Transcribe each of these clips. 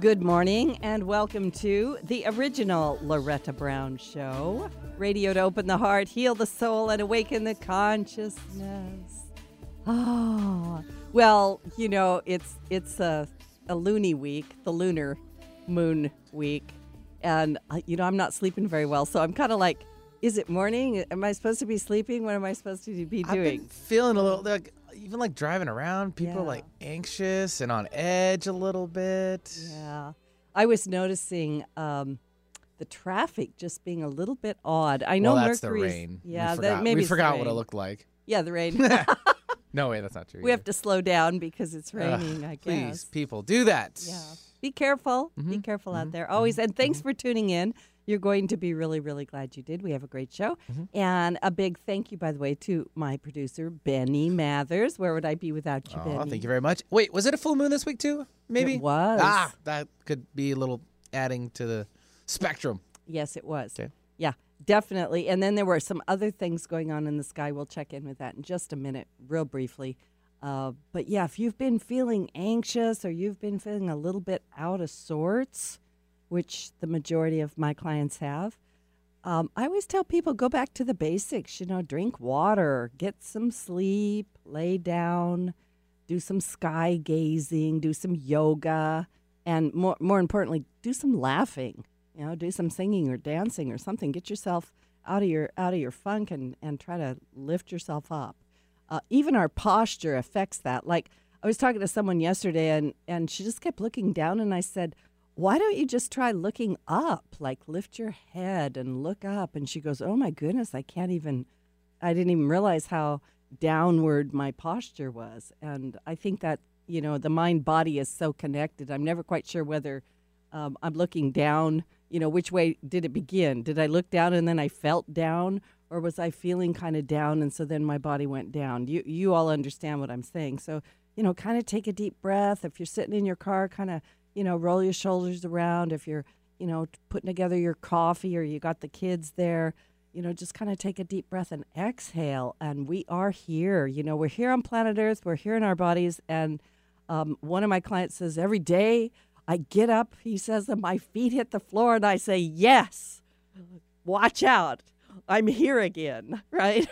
Good morning and welcome to the original Loretta Brown Show. Radio to open the heart, heal the soul, and awaken the consciousness. Oh, well, you know, it's it's a, a loony week, the lunar moon week. And, uh, you know, I'm not sleeping very well. So I'm kind of like, is it morning? Am I supposed to be sleeping? What am I supposed to be doing? I've been feeling a little like even like driving around, people are like anxious and on edge a little bit. Yeah. I was noticing um, the traffic just being a little bit odd. I know well, that's the rain. Yeah, we that forgot, maybe we forgot what it looked like. Yeah, the rain. No way, that's not true. we have to slow down because it's Ugh, raining, I Please, guess. people, do that. Yeah. Be careful. Be Mhm, careful out mhm, there. Always. And thanks for tuning in. You're going to be really, really glad you did. We have a great show. Mhm. And a big thank you, by the way, to my producer, Benny Mathers. Where would I be without you, Aw, Benny? thank you very much. Wait, was it a full moon this week too? Maybe It was. Ah, that could be a little adding to the spectrum. Yes, it was. Okay. Yeah, definitely. And then there were some other things going on in the sky. We'll check in with that in just a minute, real briefly. Uh, but yeah, if you've been feeling anxious or you've been feeling a little bit out of sorts, which the majority of my clients have, um, I always tell people go back to the basics. You know, drink water, get some sleep, lay down, do some sky gazing, do some yoga, and more more importantly, do some laughing. You know, do some singing or dancing or something. Get yourself out of your out of your funk and and try to lift yourself up. Uh, even our posture affects that. Like I was talking to someone yesterday, and and she just kept looking down, and I said, "Why don't you just try looking up? Like lift your head and look up." And she goes, "Oh my goodness, I can't even. I didn't even realize how downward my posture was." And I think that you know the mind body is so connected. I'm never quite sure whether um, I'm looking down. You know, which way did it begin? Did I look down and then I felt down, or was I feeling kind of down and so then my body went down? You you all understand what I'm saying. So you know, kind of take a deep breath. If you're sitting in your car, kind of you know roll your shoulders around. If you're you know putting together your coffee or you got the kids there, you know, just kind of take a deep breath and exhale. And we are here. You know, we're here on planet Earth. We're here in our bodies. And um, one of my clients says every day I get up, he says, and my feet hit the floor, and I say, Yes, watch out. I'm here again, right?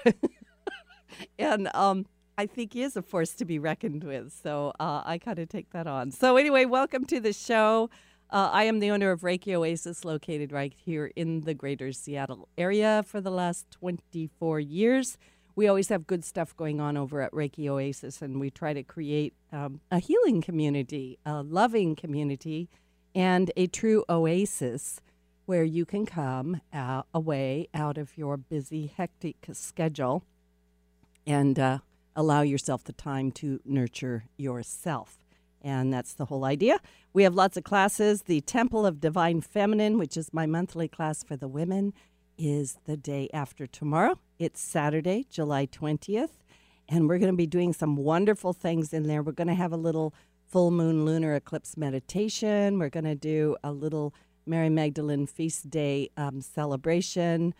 and um, I think he is a force to be reckoned with. So uh, I kind of take that on. So, anyway, welcome to the show. Uh, I am the owner of Reiki Oasis, located right here in the greater Seattle area for the last 24 years. We always have good stuff going on over at Reiki Oasis, and we try to create um, a healing community, a loving community, and a true oasis where you can come uh, away out of your busy, hectic schedule and uh, allow yourself the time to nurture yourself. And that's the whole idea. We have lots of classes. The Temple of Divine Feminine, which is my monthly class for the women, is the day after tomorrow. It's Saturday, July 20th. And we're going to be doing some wonderful things in there. We're going to have a little full moon lunar eclipse meditation. We're going to do a little Mary Magdalene Feast Day um, celebration.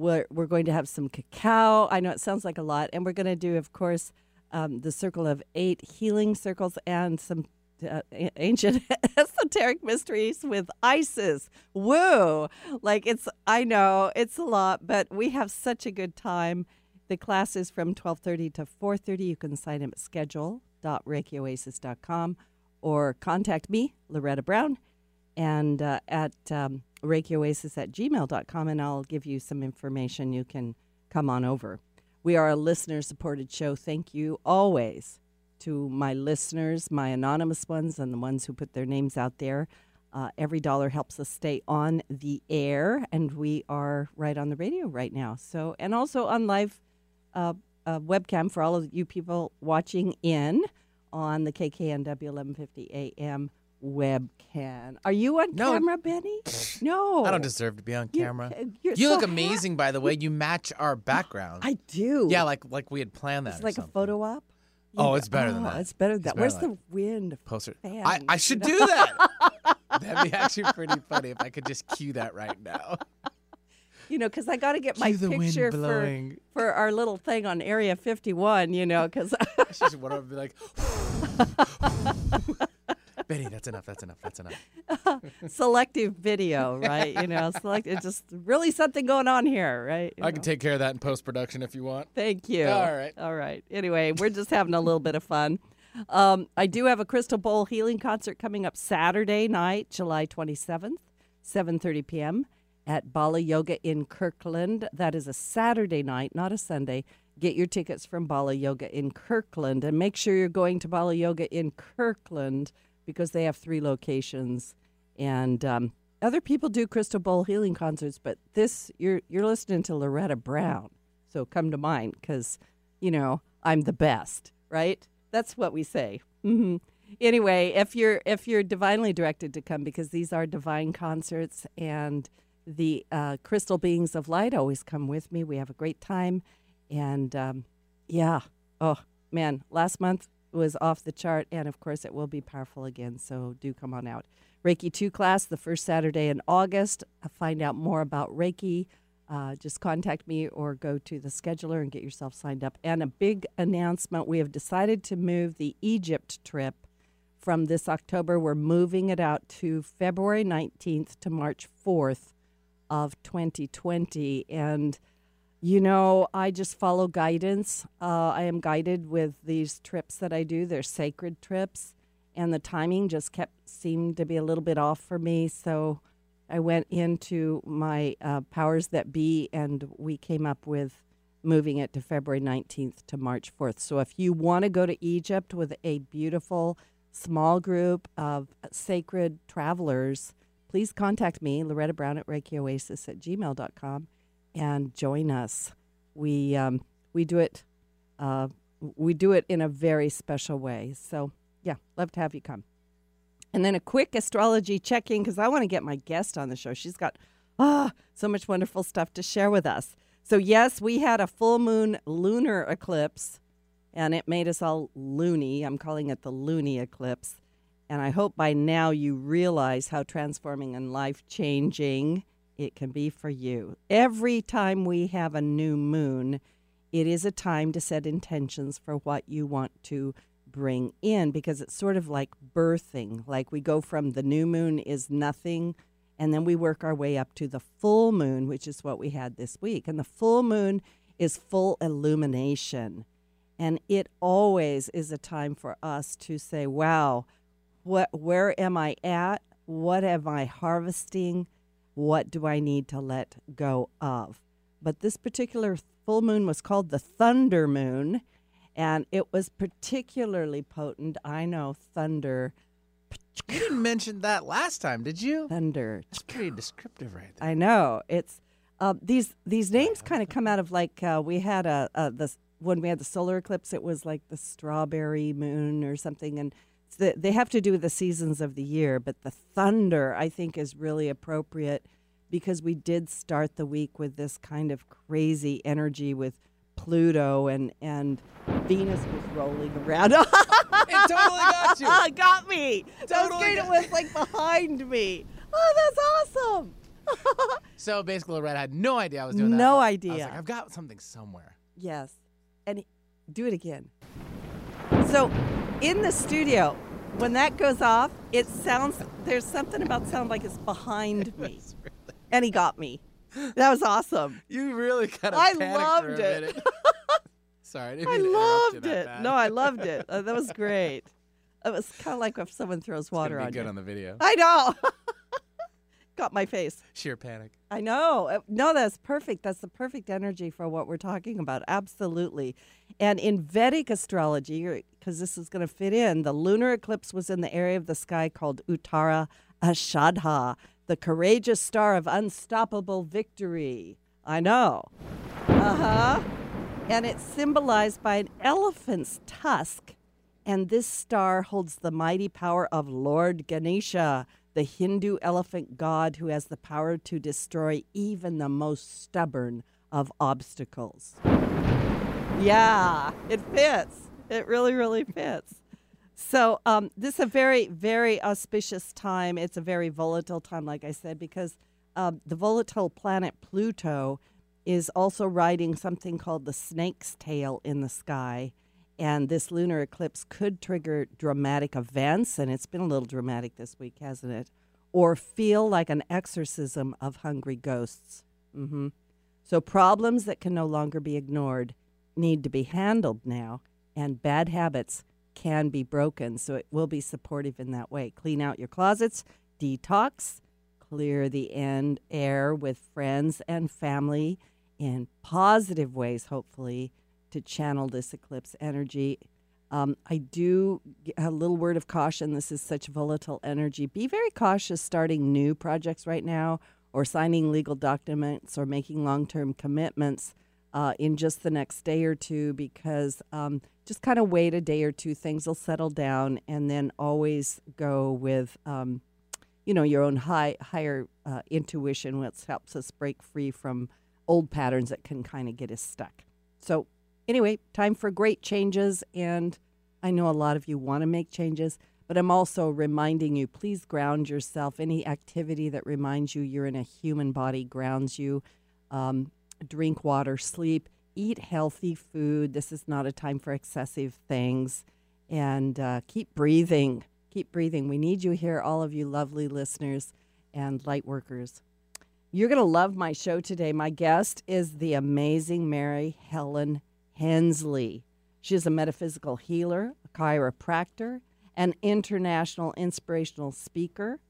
We're, we're going to have some cacao. I know it sounds like a lot. And we're going to do, of course, um, the circle of eight healing circles and some uh, ancient esoteric mysteries with Isis. Woo! Like it's, I know it's a lot, but we have such a good time. The class is from 12:30 to 4:30. You can sign up at schedule.reikioasis.com or contact me, Loretta Brown, and uh, at um, reikioasis at gmail.com, and I'll give you some information. You can come on over. We are a listener supported show. Thank you always to my listeners, my anonymous ones, and the ones who put their names out there. Uh, every dollar helps us stay on the air, and we are right on the radio right now. So, and also on live uh, uh, webcam for all of you people watching in on the KKNW 1150 AM webcam. Are you on No. camera, Benny? No, I don't deserve to be on You- camera. you're You so look ha- amazing, by the way. You match our background. I do. yeah, like like we had planned that. It's or like a photo op. Oh, You- it's better than oh, that. It's better than It's that. Where's better the wind? poster. I, I you should do that. That'd be actually pretty funny if I could just cue that right now. You know, because I got to get my Cue the wind picture for blowing. for our little thing on Area 51. You know, because She's one of them be like, Betty, that's enough. That's enough. That's enough. selective video, right? You know, select. It's just really something going on here, right? You I can take care of that in post production if you want. Thank you. All right. All right. Anyway, we're just having a little bit of fun. Um, I do have a Crystal Bowl healing concert coming up Saturday night, July 27th, 7:30 p.m. at Bala Yoga in Kirkland. That is a Saturday night, not a Sunday. Get your tickets from Bala Yoga in Kirkland and make sure you're going to Bala Yoga in Kirkland because they have three locations and um, other people do Crystal Bowl healing concerts, but this you're you're listening to Loretta Brown, so come to mind because you know I'm the best, right? That's what we say. hmm Anyway, if you're if you're divinely directed to come, because these are divine concerts, and the uh, crystal beings of light always come with me. We have a great time, and um, yeah, oh man, last month was off the chart, and of course it will be powerful again. So do come on out. Reiki 2 class the first Saturday in August. Uh, Find out more about Reiki. Uh, just contact me or go to the scheduler and get yourself signed up. And a big announcement we have decided to move the Egypt trip from this October. We're moving it out to February 19th to March 4th of 2020. And you know, I just follow guidance. Uh, I am guided with these trips that I do. They're sacred trips, and the timing just kept seemed to be a little bit off for me. So I went into my uh, powers that be, and we came up with moving it to February 19th to March 4th. So if you want to go to Egypt with a beautiful small group of sacred travelers, please contact me, Loretta Brown at ReikiOasis at gmail.com and join us. We um, we do it uh, we do it in a very special way. So yeah, love to have you come. And then a quick astrology check-in because I want to get my guest on the show. She's got ah so much wonderful stuff to share with us. So yes, we had a full moon lunar eclipse, and it made us all loony. I'm calling it the loony eclipse. And I hope by now you realize how transforming and life changing it can be for you. Every time we have a new moon, it is a time to set intentions for what you want to bring in because it's sort of like birthing. Like we go from the new moon is nothing, and then we work our way up to the full moon, which is what we had this week. And the full moon is full illumination. And it always is a time for us to say, wow, what, where am I at? What am I harvesting? What do I need to let go of? But this particular full moon was called the thunder moon, and it was particularly potent. I know thunder, You didn't mention that last time, did you? thunder. That's pretty descriptive, right there. I know it's uh, these these names kind of come out of like uh, we had a, a this when we had the solar eclipse. It was like the strawberry moon or something, and the, they have to do with the seasons of the year. But the thunder, I think, is really appropriate because we did start the week with this kind of crazy energy with Pluto and and Venus was rolling around. It totally got you. got me. Totally great. It was like behind me. Oh, that's awesome. So basically, Loretta had no idea I was doing that. No but I was idea. like, I've got something somewhere. Yes. And do it again. So, in the studio, when that goes off, it sounds there's something about sound like it's behind me. And he got me. That was awesome. You really kind of I loved it. Sorry, I I mean to interrupt you loved it. No, I loved it. Uh, that was great. It was kind of like if someone throws It's water be on good you. on the video. I know. got my face. Sheer panic. I know. Uh, No, that's perfect. That's the perfect energy for what we're talking about. Absolutely. And in Vedic astrology, because this is going to fit in, the lunar eclipse was in the area of the sky called Uttara Ashadha, the courageous star of unstoppable victory. I know. Uh huh. And it's symbolized by an elephant's tusk. And this star holds the mighty power of Lord Ganesha, the Hindu elephant god who has the power to destroy even the most stubborn of obstacles. Yeah, it fits. It really, really fits. So um, this is a very, very auspicious time. It's a very volatile time, like I said, because um, the volatile planet Pluto is also riding something called the snake's tail in the sky. And this lunar eclipse could trigger dramatic events, and it's been a little dramatic this week, hasn't it? Or feel like an exorcism of hungry ghosts. hmm So, problems that can no longer be ignored need to be handled now, and bad habits can be broken. So, it will be supportive in that way. Clean out your closets, detox, clear the end air with friends and family in positive ways, hopefully, to channel this eclipse energy. Um, I do a little word of caution. This is such volatile energy. Be very cautious starting new projects right now or signing legal documents or making long term commitments uh, in just the next day or two because um, just kind of wait a day or two. Things will settle down and then always go with. Um, you know your own high higher uh, intuition which helps us break free from old patterns that can kind of get us stuck so anyway time for great changes and i know a lot of you want to make changes but i'm also reminding you please ground yourself any activity that reminds you you're in a human body grounds you um, drink water sleep eat healthy food this is not a time for excessive things and uh, keep breathing Keep breathing. We need you here, all of you lovely listeners and light workers. You're going to love my show today. My guest is the amazing Mary Helen Hensley. She is a metaphysical healer, a chiropractor, an international inspirational speaker.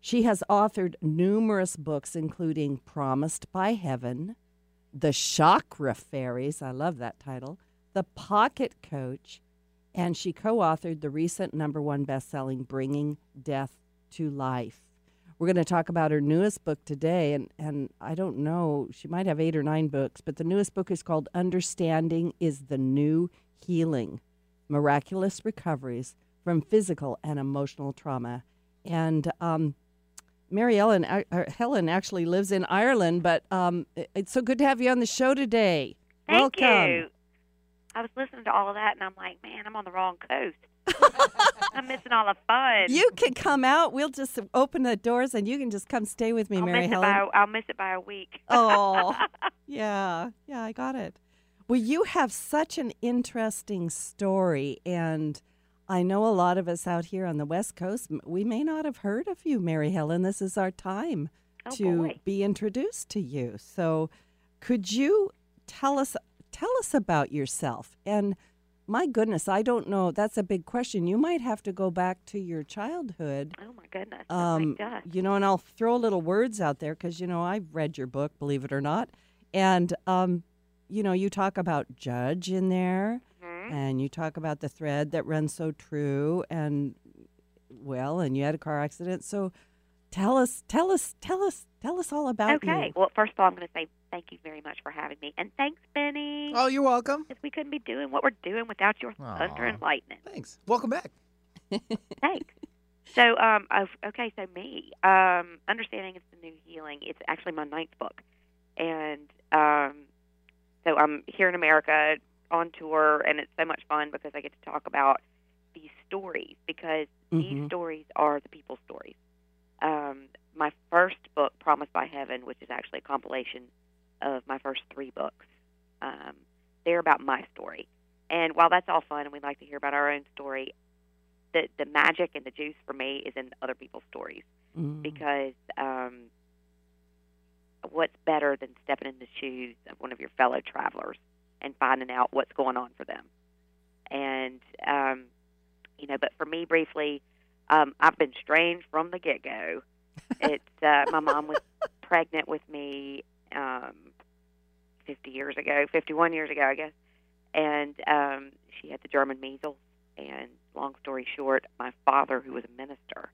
She has authored numerous books, including Promised by Heaven, The Chakra Fairies, I love that title, The Pocket Coach, and she co authored the recent number one best selling Bringing Death to Life. We're going to talk about her newest book today, and, and I don't know, she might have eight or nine books, but the newest book is called Understanding is the New Healing Miraculous Recoveries from Physical and Emotional Trauma. And um, Mary Ellen, uh, Helen actually lives in Ireland, but um, it's so good to have you on the show today. Thank Welcome. you. I was listening to all of that, and I'm like, man, I'm on the wrong coast. I'm missing all the fun. You can come out. We'll just open the doors and you can just come stay with me, I'll Mary miss Helen. It by, I'll miss it by a week. Oh, yeah. Yeah, I got it. Well, you have such an interesting story. And I know a lot of us out here on the West Coast, we may not have heard of you, Mary Helen. This is our time Oh, to boy. be introduced to you. So, could you tell us tell us about yourself? And my goodness, I don't know. That's a big question. You might have to go back to your childhood Oh my goodness. Oh um, my gosh. you know, and I'll throw little words out there because you know I've read your book, believe it or not, and um, you know you talk about judge in there, Mhm. and you talk about the thread that runs so true, and well, and you had a car accident, so tell us, tell us, tell us, tell us all about Okay. you. Well, first of all, I'm going to say thank you very much for having me, and thanks, Benny. Oh, you're welcome. Because we couldn't be doing what we're doing without your thunder Aw. and lightning. Thanks. Welcome back. Thanks. So, um, oh, okay, so me, um, understanding it's the new healing. It's actually my ninth book, and um, so I'm here in America on tour, and it's so much fun because I get to talk about these stories because these Mhm. stories are the people's stories. Um, my first book, Promised by Heaven, which is actually a compilation of my first three books, um, they're about my story. And while that's all fun and we like to hear about our own story, the the magic and the juice for me is in other people's stories Mm. because um, what's better than stepping in the shoes of one of your fellow travelers and finding out what's going on for them? And um, you know, but for me, briefly, um, I've been strange from the get go. It's uh, my mom was pregnant with me um, 50 years ago, 51 years ago, I guess, and um, she had the German measles. And long story short, my father, who was a minister,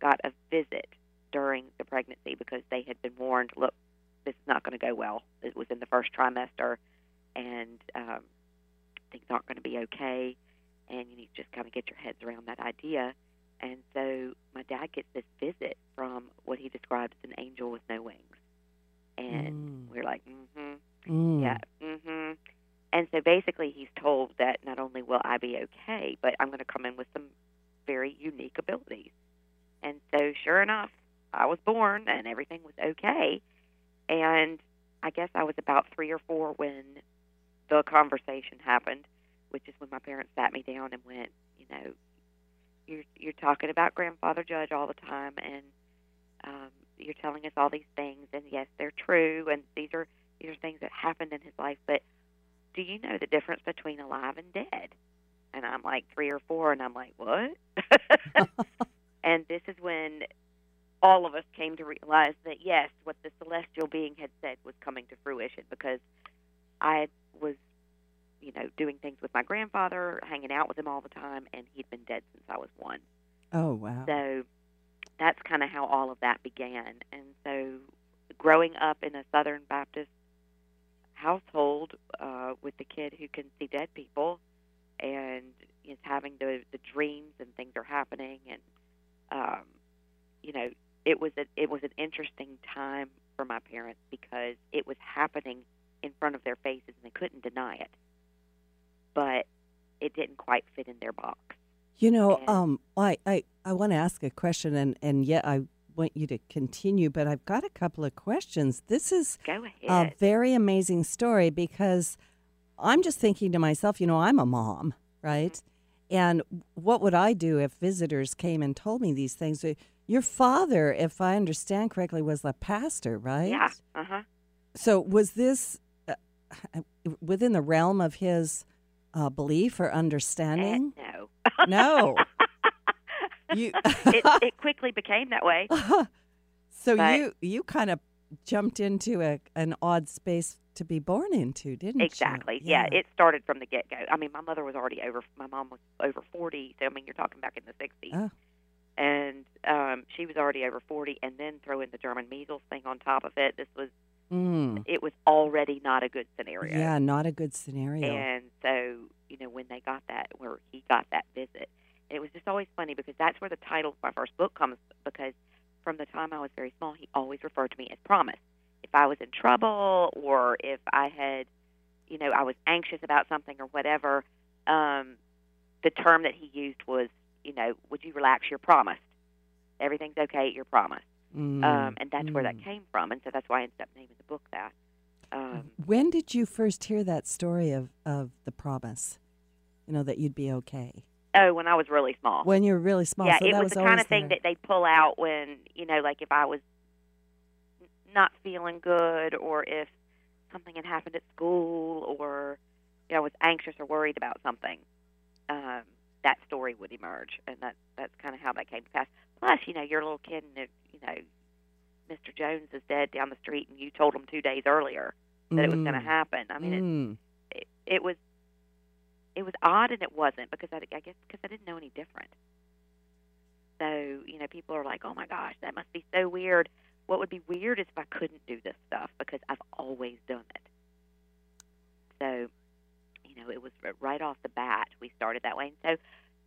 got a visit during the pregnancy because they had been warned, look, this is not going to go well. It was in the first trimester, and um, things aren't going to be okay. And you need to just kind of get your heads around that idea. And so my dad gets this visit from what he describes as an angel with no wings. And Mm. we're like, mm-hmm. Mm. Yeah. hmm And so basically, he's told that not only will I be okay, but I'm going to come in with some very unique abilities. And so, sure enough, I was born and everything was okay. And I guess I was about three or four when the conversation happened which is when my parents sat me down and went, you know, you're you're talking about grandfather Judge all the time, and um, you're telling us all these things, and yes, they're true, and these are these are things that happened in his life, but do you know the difference between alive and dead? And I'm like three or four, and I'm like, what? and this is when all of us came to realize that yes, what the celestial being had said was coming to fruition because I was, you know, doing things with my grandfather, hanging out with him all the time, and he'd been dead since I was one. Oh wow. So that's kind of how all of that began. And so growing up in a Southern Baptist household uh, with the kid who can see dead people and is having the the dreams and things are happening and um, you know it was a, it was an interesting time for my parents because it was happening in front of their faces and they couldn't deny it but it didn't quite fit in their box You know, And- um, I I, I want to ask a question, and and yet I want you to continue, but I've got a couple of questions. This is go a very amazing story because I'm just thinking to myself, you know, I'm a mom, right? And what would I do if visitors came and told me these things? Uh, Your father, if I understand correctly, was a pastor, right? yeah uh-huh So was this uh, within the realm of his uh, belief or understanding? no No. You. it, it quickly became that way so but- you you kind of jumped into a an odd space to be born into, didn't you? Exactly. Yeah. it started from the get go. I mean, my mother was already over. My mom was over forty. So I mean, you're talking back in the '60s, Oh. and um, she was already over forty. And then throw in the German measles thing on top of it. This was Mm. it was already not a good scenario. Yeah, not a good scenario. And so you know when they got that, where he got that visit, it was just always funny because that's where the title of my first book comes. Because from the time I was very small, he always referred to me as Promise. If I was in trouble or if I had, you know, I was anxious about something or whatever, um, the term that he used was, you know, would you relax? You're promised. Everything's okay. You're promised. Mm, Um, and that's where that mm. came from. And so that's why I ended up naming the book that. Um, When did you first hear that story of of the promise? You know that you'd be okay oh, when I was really small. when you're really small. yeah, so it that was, the kind of thing there. that they'd pull out when you know, like if I was not feeling good, or if something had happened at school, or you know, I was anxious or worried about something. Um, that story would emerge, and that that's kind of how that came to pass. Plus, you know, you're a little kid, and you know, Mr. Jones is dead down the street, and you told him two days earlier that it was going to Mm, happen. I mean, it, mm. it, it was it was odd and it wasn't because I, I guess because I didn't know any different. So you know, people are like, "Oh my gosh, that must be so weird." What would be weird is if I couldn't do this stuff because I've always done it. So, you know, it was right off the bat we started that way. And so,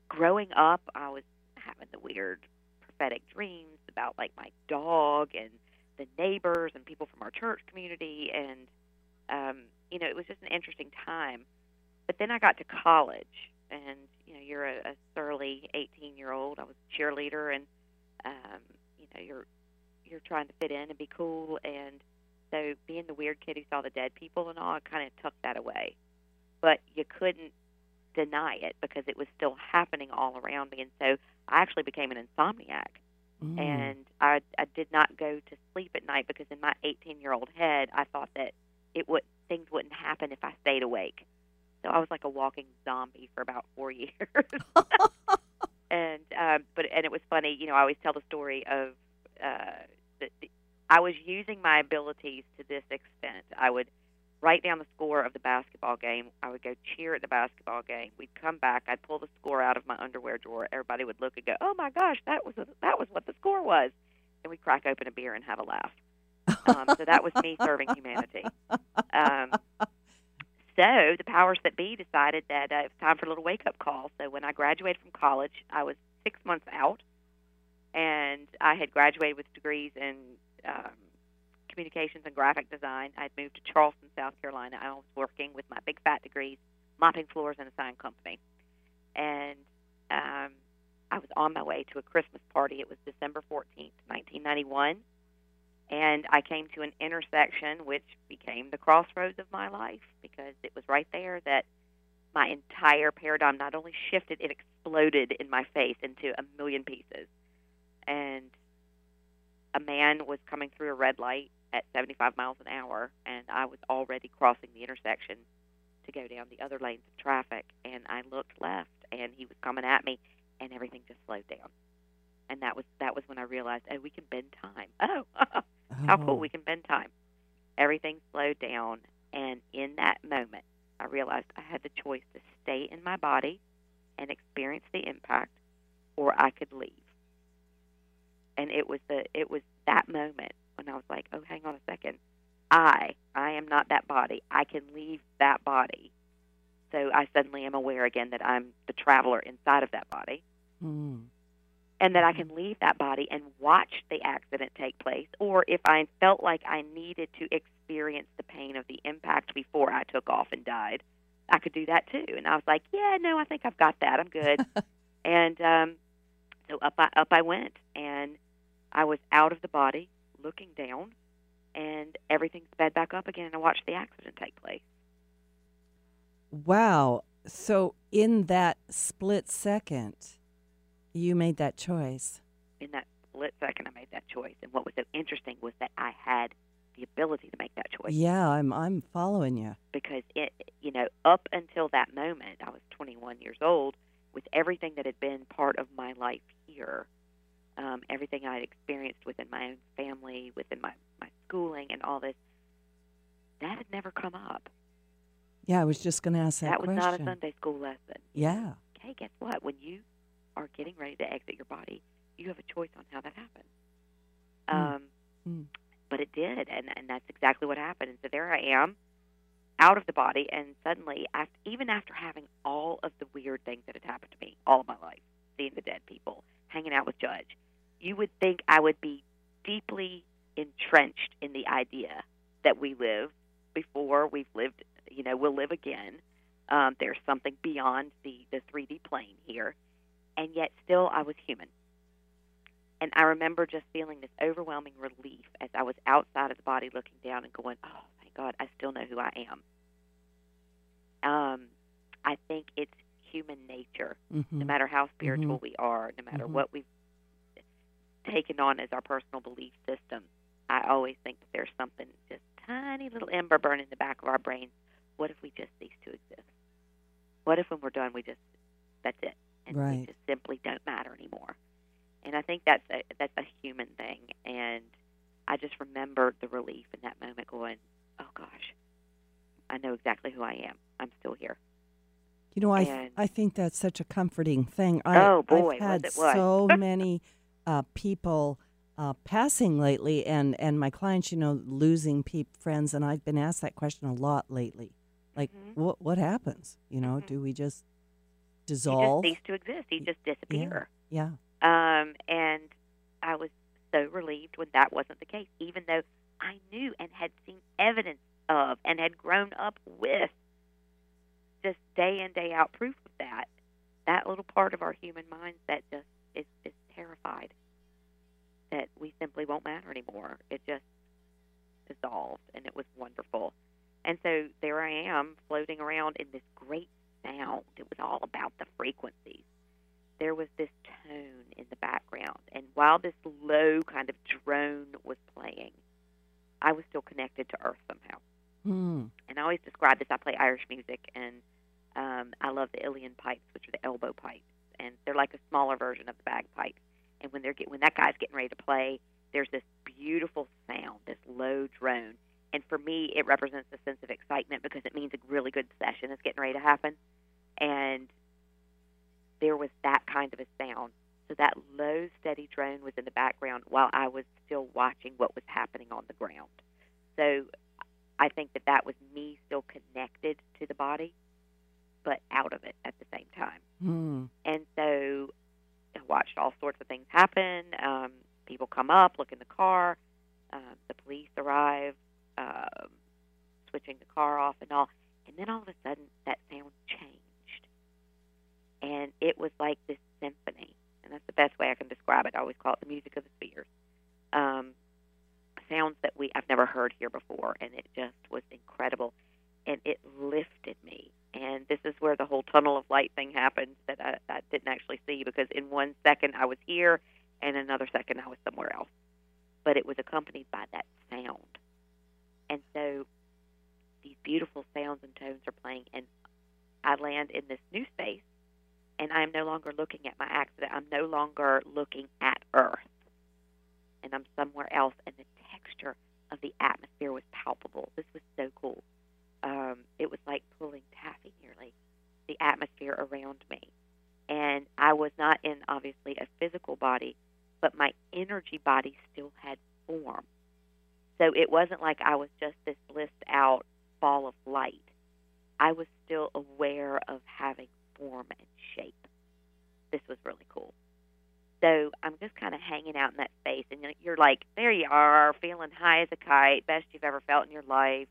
growing up, I was having the weird prophetic dreams about like my dog and the neighbors and people from our church community and um, you know, it was just an interesting time. But then I got to college, and you know, you're a, a surly 18 year old. I was a cheerleader, and um, you know, you're you're trying to fit in and be cool, and so being the weird kid who saw the dead people and all, I kind of tucked that away. But you couldn't deny it because it was still happening all around me, and so I actually became an insomniac Mm. and I, I did not go to sleep at night because in my 18 year old head I thought that it would things wouldn't happen if I stayed awake. So I was like a walking zombie for about four years. and um, but and it was funny, you know. I always tell the story of uh, that I was using my abilities to this extent. I would write down the score of the basketball game. I would go cheer at the basketball game. We'd come back. I'd pull the score out of my underwear drawer. Everybody would look and go, "Oh my gosh, that was a, that was what the score was." And we'd crack open a beer and have a laugh. Um, so that was me serving humanity. Um, so the powers that be decided that uh, it was time for a little wake up call. So when I graduated from college, I was six months out, and I had graduated with degrees in um, communications and graphic design. I'd moved to Charleston, South Carolina. I was working with my big fat degrees, mopping floors in a sign company, and um, I was on my way to a Christmas party. It was December fourteenth, nineteen ninety one. And I came to an intersection which became the crossroads of my life because it was right there that my entire paradigm not only shifted, it exploded in my face into a million pieces. And a man was coming through a red light at 75 miles an hour, and I was already crossing the intersection to go down the other lanes of traffic. And I looked left, and he was coming at me, and everything just slowed down. And that was that was when I realized, oh, we can bend time. Oh, how Oh. cool we can bend time. Everything slowed down, and in that moment, I realized I had the choice to stay in my body and experience the impact, or I could leave. And it was the it was that moment I was like, oh, hang on a second, I I am not that body. I can leave that body. So I suddenly am aware again that I'm the traveler inside of that body Hmm. and that I can leave that body and watch the accident take place, or if I felt like I needed to experience the pain of the impact before I took off and died, I could do that too. And I was like, yeah, no, I think I've got that. I'm good. and um, so up I up I went, and I was out of the body, looking down, and everything sped back up again, and I watched the accident take place. Wow. So in that split second, you made that choice. In that split second, I made that choice. And what was so interesting was that I had the ability to make that choice. Yeah, I'm I'm following you. because it you know up until that moment I was 21 years old with everything that had been part of my life here um, everything I had experienced within my own family within my my schooling and all this that had never come up Yeah, I was just going to ask that, that was question. not a Sunday school lesson Yeah. okay guess what when you are getting ready to exit your body you have a choice on how that happens Mm. um, Mm. but it did and and that's exactly what happened and so there I am out of the body and suddenly after, even after having all of the weird things that had happened to me all of my life seeing the dead people hanging out with judge you would think I would be deeply entrenched in the idea that we live before we've lived you know we'll live again um, there's something beyond the the 3D plane here and yet still I was human and I remember just feeling this overwhelming relief as I was outside of the body looking down and going, oh, thank God, I still know who I am. Um, I think it's human nature, Mhm. no matter how spiritual we are, no matter Mhm. what we've taken on as our personal belief system. I always think that there's something, just tiny little ember burning in the back of our brains. What if we just cease to exist? What if when we're done, we just, that's it? And we just simply don't matter anymore. And I think that's a, that's a human thing. And I just remember the relief in that moment going, oh gosh, I know exactly who I am. I'm still here. You know, I th- I think that's such a comforting thing. I, Oh, boy, I've had was it was. so many uh, people uh, passing lately, and and my clients, you know, losing peop friends, and I've been asked that question a lot lately. Like, Mhm. what what happens? You know, Mhm. do we just dissolve? just cease to exist. You just disappear. yeah. Um, and I was so relieved when that wasn't the case, even though I knew and had seen evidence of and had grown up with just day in, day out proof of that. That little part of our human minds that just is, is terrified that we simply won't matter anymore. It just dissolved, and it was wonderful. And so there I am floating around in this great sound. It was all about the frequencies there was this tone in the background. And while this low kind of drone was playing, I was still connected to Earth somehow. Hmm. And I always describe this. I play Irish music, and um, I love the uilleann pipes, which are the elbow pipes, and they're like a smaller version of the bagpipe. And when they're get, when that guy's getting ready to play, there's this beautiful sound, this low drone. And for me, it represents a sense of excitement because it means a really good session is getting ready to happen. And there was that kind of a sound. So that low, steady drone was in the background while I was still watching what was happening on the ground. So I think that that was me still connected to the body, but out of it at the same time. Hmm. And so watched all sorts of things happen. Um, people come up, look in the car. Um, the police arrive, um, switching the car off and all. And then all of a sudden, that sound changed. And it was like this symphony. And that's the best way I can describe it. I always call it the music of the spheres. Um, sounds that we I've never heard here before, and it just was incredible. And it lifted me And this is where the whole tunnel of light thing happened that I, I didn't actually see because in one second I was here and another second I was somewhere else. But it was accompanied by that sound. And so these beautiful sounds and tones are playing, and I land in this new space, and I am no longer looking at my accident. I'm no longer looking at Earth, and I'm somewhere else, and the texture of the atmosphere was palpable. This was so cool. Um, it was like pulling taffy nearly, the atmosphere around me. And I was not in, obviously, a physical body, but my energy body still had form. So it wasn't like I was just this blissed out ball of light. I was still aware of having form and shape. This was really cool. So I'm just kind of hanging out in that space, and you're like, there you are, feeling high as a kite, best you've ever felt in your life.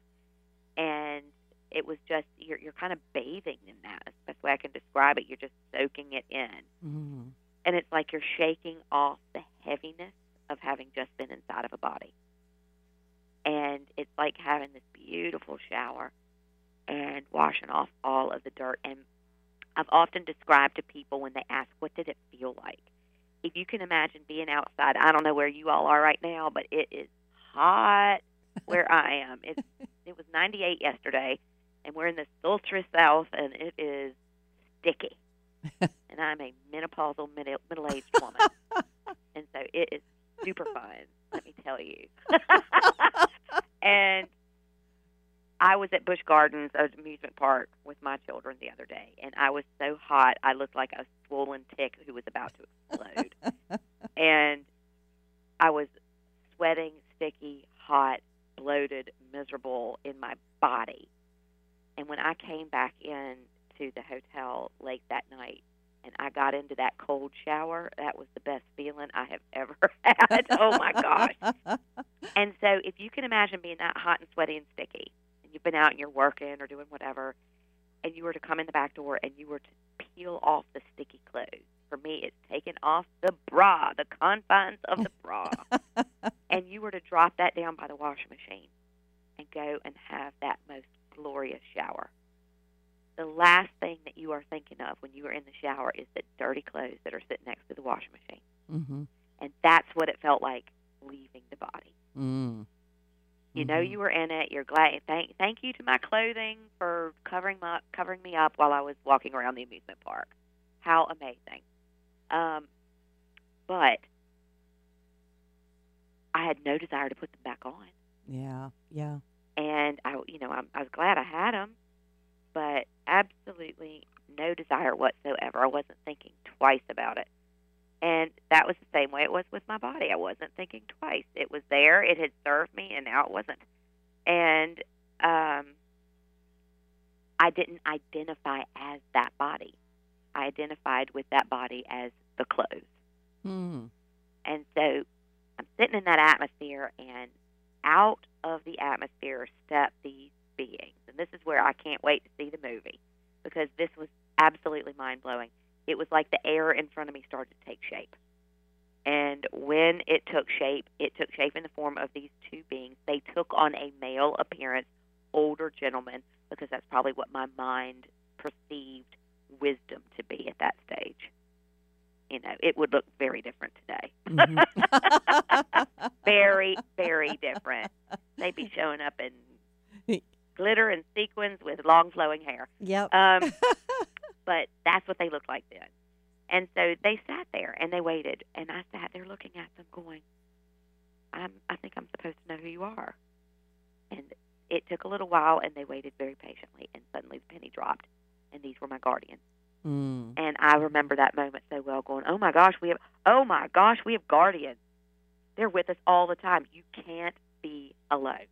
And it was just you're you're kind of bathing in that. That's the best way I can describe it. You're just soaking it in, Mm-hmm. and it's like you're shaking off the heaviness of having just been inside of a body. And it's like having this beautiful shower and washing off all of the dirt. And I've often described to people when they ask, "What did it feel like?" If you can imagine being outside, I don't know where you all are right now, but it is hot where I am. It's it was 98 yesterday, and we're in the sultry south, and it is sticky. and I'm a menopausal middle middle aged woman, and so it is super fun. Let me tell you. and I was at Busch Gardens, an amusement park, with my children the other day, and I was so hot I looked like a swollen tick who was about to explode. and I was sweating, sticky, hot, bloated, miserable in my body. And when I came back in to the hotel late that night and I got into that cold shower, that was the best feeling I have ever had. oh my gosh. And so if you can imagine being that hot and sweaty and sticky, and you've been out and you're working or doing whatever, and you were to come in the back door and you were to peel off the sticky clothes. For me, it's taking off the bra, the confines of the bra, and you were to drop that down by the washing machine and go and have that most glorious shower. The last thing that you are thinking of when you are in the shower is the dirty clothes that are sitting next to the washing machine. mm-hmm. And that's what it felt like leaving the body. Mm. You know Mhm. you were in it. You're glad. Thank thank you to my clothing for covering my covering me up while I was walking around the amusement park. How amazing! Um, but I had no desire to put them back on, Yeah, yeah. and I you know I, I was glad I had them, but absolutely no desire whatsoever. I wasn't thinking twice about it. And that was the same way it was with my body. I wasn't thinking twice. It was there. It had served me, and now it wasn't. And um, I didn't identify as that body. I identified with that body as the clothes. Mm. And so I'm sitting in that atmosphere, and out of the atmosphere step these beings. And this is where I can't wait to see the movie because this was absolutely mind blowing. It was like the air in front of me started to take shape. And when it took shape, it took shape in the form of these two beings. They took on a male appearance, older gentlemen, because that's probably what my mind perceived wisdom to be at that stage. You know, it would look very different today. Mhm. very, very different. They'd be showing up in glitter and sequins with long flowing hair. yep. Um, but that's what they looked like then. And so they sat there and they waited, and I sat there looking at them, going, "I'm. I think I'm supposed to know who you are." And it took a little while, and they waited very patiently, and suddenly the penny dropped, and these were my guardians. Mm. And I remember that moment so well, going, "Oh my gosh, we have! Oh my gosh, we have guardians. They're with us all the time. You can't be alone.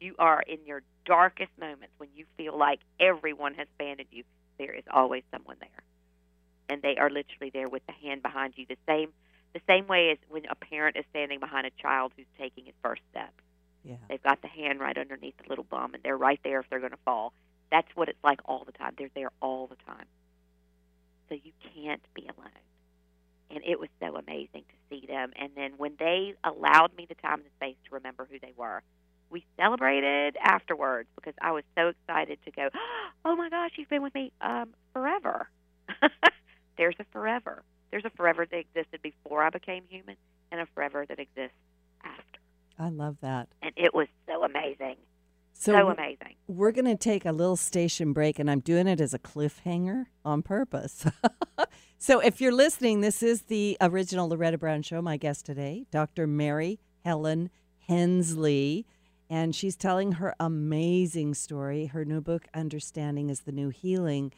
You are in your darkest moments when you feel like everyone has abandoned you. There is always someone there, and they are literally there with the hand behind you. The same, the same way as when a parent is standing behind a child who's taking his first step. Yeah. They've got the hand right underneath the little bum, and they're right there if they're going to fall. That's what it's like all the time. They're there all the time. So you can't be alone. And it was so amazing to see them. And then when they allowed me the time and the space to remember who they were, we celebrated afterwards because I was so excited to go, "Oh my gosh, you've been with me um, forever." There's a forever. There's a forever that existed before I became human, and a forever that exists after. I love that. And it was so amazing, So, so amazing. we're going to take a little station break, and I'm doing it as a cliffhanger on purpose. so, if you're listening, this is the original Loretta Brown Show. My guest today, Dr. Mary Helen Hensley, and she's telling her amazing story. Her new book, Understanding is the New Healing.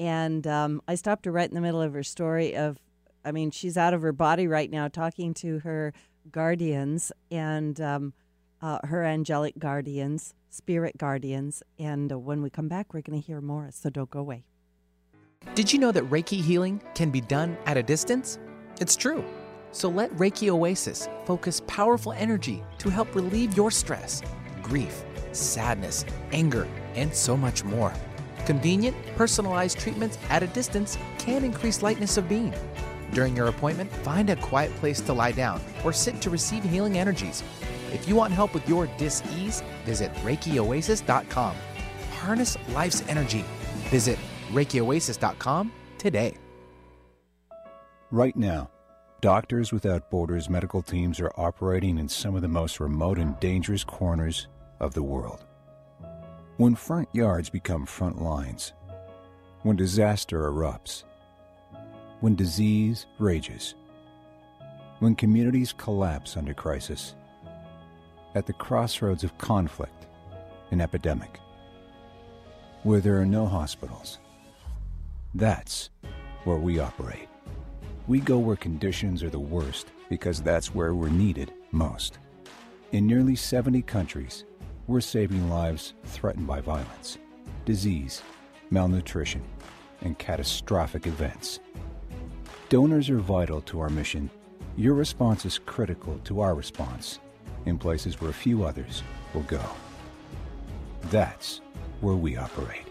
And um, I stopped her right in the middle of her story of, I mean, she's out of her body right now talking to her guardians and um, uh, her angelic guardians, spirit guardians. And uh, when we come back, we're going to hear more. So don't go away. Did you know that Reiki healing can be done at a distance? It's true. So let Reiki Oasis focus powerful energy to help relieve your stress, grief, sadness, anger, and so much more. Convenient, personalized treatments at a distance can increase lightness of being. During your appointment, find a quiet place to lie down or sit to receive healing energies. If you want help with your dis-ease, visit ReikiOasis.com. Harness life's energy. Visit ReikiOasis.com today. Right now, Doctors Without Borders medical teams are operating in some of the most remote and dangerous corners of the world. When front yards become front lines, when disaster erupts, when disease rages, when communities collapse under crisis, at the crossroads of conflict and epidemic, where there are no hospitals, that's where we operate. We go where conditions are the worst because that's where we're needed most. In nearly 70 countries, we're saving lives threatened by violence, disease, malnutrition, and catastrophic events. Donors are vital to our mission. Your response is critical to our response in places where a few others will go. That's where we operate.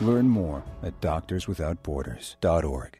Learn more at doctorswithoutborders.org.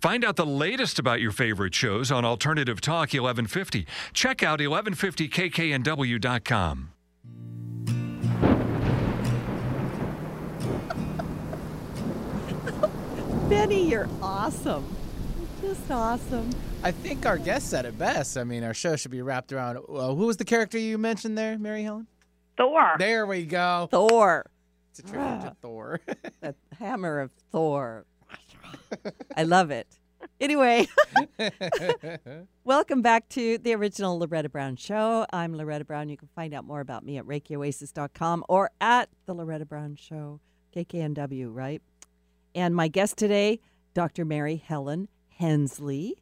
Find out the latest about your favorite shows on Alternative Talk 1150. Check out 1150kknw.com. Benny, you're awesome. Just awesome. I think our guest said it best. I mean, our show should be wrapped around. Uh, who was the character you mentioned there, Mary Helen? Thor. There we go. Thor, It's a tribute to Thor. the hammer of Thor. I love it. Anyway, welcome back to the original Loretta Brown Show. I'm Loretta Brown. You can find out more about me at ReikiOasis.com or at the Loretta Brown Show, KKNW, right? And my guest today, Dr. Mary Helen Hensley.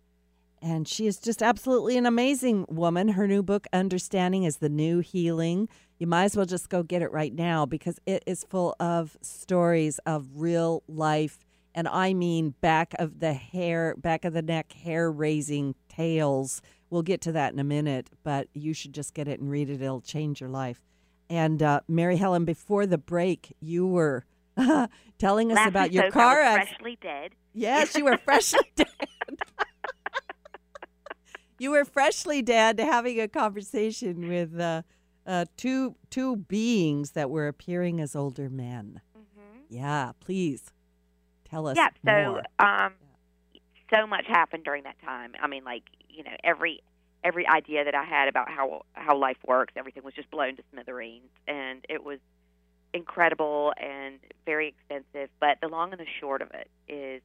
And she is just absolutely an amazing woman. Her new book, Understanding is the New Healing. You might as well just go get it right now because it is full of stories of real life. And I mean back of the hair, back of the neck, hair raising tales. We'll get to that in a minute, but you should just get it and read it. It'll change your life. And uh, Mary Helen, before the break, you were telling us about your car accident. freshly dead. Yes, you were freshly dead. you were freshly dead having a conversation with uh, uh, two two beings that were appearing as older men. hmm Yeah, please tell us Yeah. So, um, so much happened during that time. I mean, like you know, every every idea that I had about how how life works, everything was just blown to smithereens, and it was incredible and very expensive. But the long and the short of it is,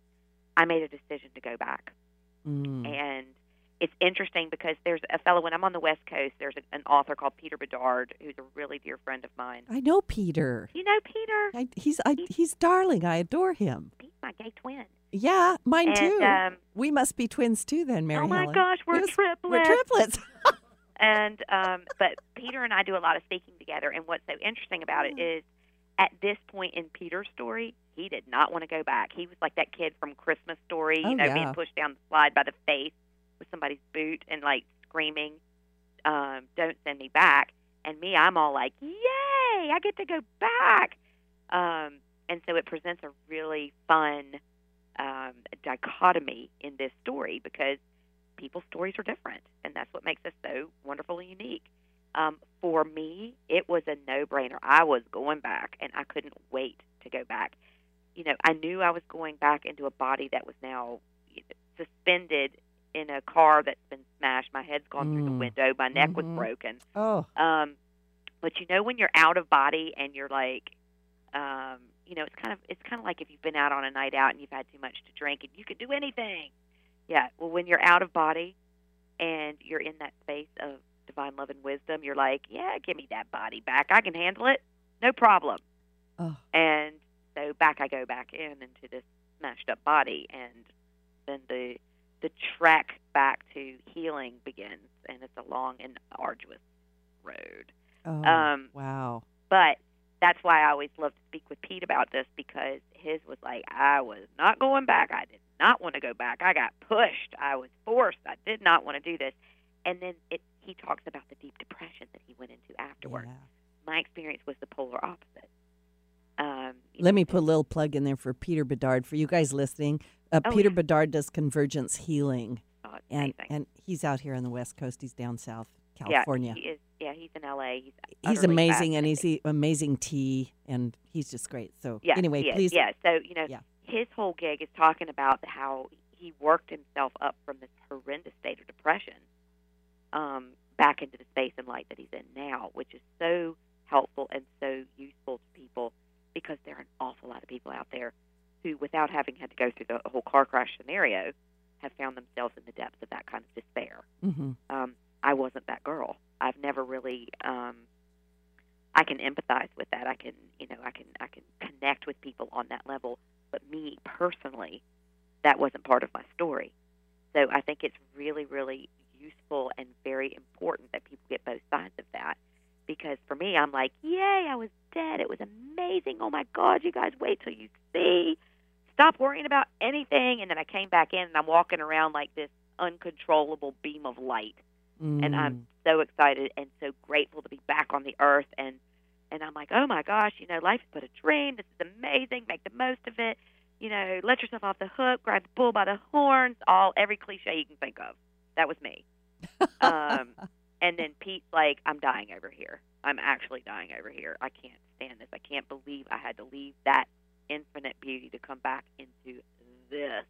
I made a decision to go back. Mm. and it's interesting because there's a fellow when I'm on the West Coast. There's a, an author called Peter Bedard, who's a really dear friend of mine. I know Peter. You know Peter? I, he's I, he's darling. I adore him. He's my gay twin. Yeah, mine And, too. um, we must be twins too, then, Mary oh my Helen. gosh, we're Yes, triplets. We're triplets. and um, but Peter and I do a lot of speaking together. And what's so interesting about it is, at this point in Peter's story, he did not want to go back. He was like that kid from Christmas Story, you Oh, know, yeah. being pushed down the slide by the face with somebody's boot and like screaming, um, "Don't send me back!" And me, I'm all like, "Yay! I get to go back!" Um, and so it presents a really fun um, dichotomy in this story because people's stories are different, and that's what makes us so wonderfully unique. Um, for me, it was a no-brainer. I was going back, and I couldn't wait to go back. You know, I knew I was going back into a body that was now suspended in a car that's been smashed. My head's gone through the Mm. window. My neck was Mhm. broken. Oh, Um, but you know when you're out of body and you're like, um, you know, it's kind of it's kind of like if you've been out on a night out and you've had too much to drink and you could do anything. Yeah. Well, when you're out of body and you're in that space of divine love and wisdom, you're like, yeah, give me that body back. I can handle it. No problem. oh, And so back I go back in into this smashed up body, and then the the trek back to healing begins, and it's a long and arduous road. oh, Um, wow. But that's why I always love to speak with Pete about this because his was like, I was not going back. I did not want to go back. I got pushed. I was forced. I did not want to do this. And then it, he talks about the deep depression that he went into afterward. Yeah. My experience was the polar opposite. Um, Let know, me put a little plug in there for Peter Bedard. For you guys listening, uh, Oh, Peter yeah. Bedard does Convergence Healing, oh, and amazing. and he's out here on the West Coast. He's down south California. yeah, he is. Yeah, he's in L.A. He's he's amazing, and he's amazing tea, and he's just great. So Yeah, anyway, please, Yeah, so you know, Yeah. his whole gig is talking about how he worked himself up from this horrendous state of depression um, back into the space and light that he's in now, which is so helpful and so useful to people because there are an awful lot of people out there who, without having had to go through the whole car crash scenario, have found themselves in the depths of that kind of despair hmm um, I wasn't that girl. I've never really. Um, I can empathize with that. I can, you know, I can, I can connect with people on that level. But me personally, that wasn't part of my story. So I think it's really, really useful and very important that people get both sides of that. Because for me, I'm like, yay, I was dead. It was amazing. Oh my God, you guys, wait till you see. Stop worrying about anything. And then I came back in and I'm walking around like this uncontrollable beam of light and Mm. I'm so excited and so grateful to be back on the earth and and I'm like, oh my gosh, you know, life is but a dream. This is amazing. Make the most of it. You know, let yourself off the hook. Grab the bull by the horns. All every cliche you can think of. That was me. Um, and then Pete's like, I'm dying over here. I'm actually dying over here. I can't stand this. I can't believe I had to leave that infinite beauty to come back into this.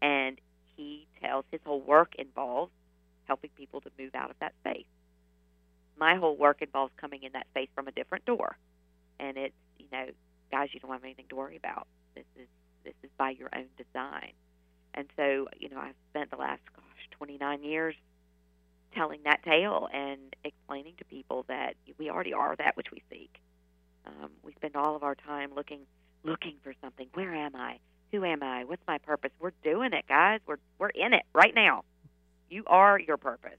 And he tells his whole work involves helping people to move out of that space. My whole work involves coming in that space from a different door. And it's, you know, guys, you don't have anything to worry about. This is this is by your own design. And so, you know, I've spent the last gosh, 29 years telling that tale and explaining to people that we already are that which we seek. Um, we spend all of our time looking looking for something. Where am I? Who am I? What's my purpose? We're doing it, guys. We're we're in it right now. You are your purpose,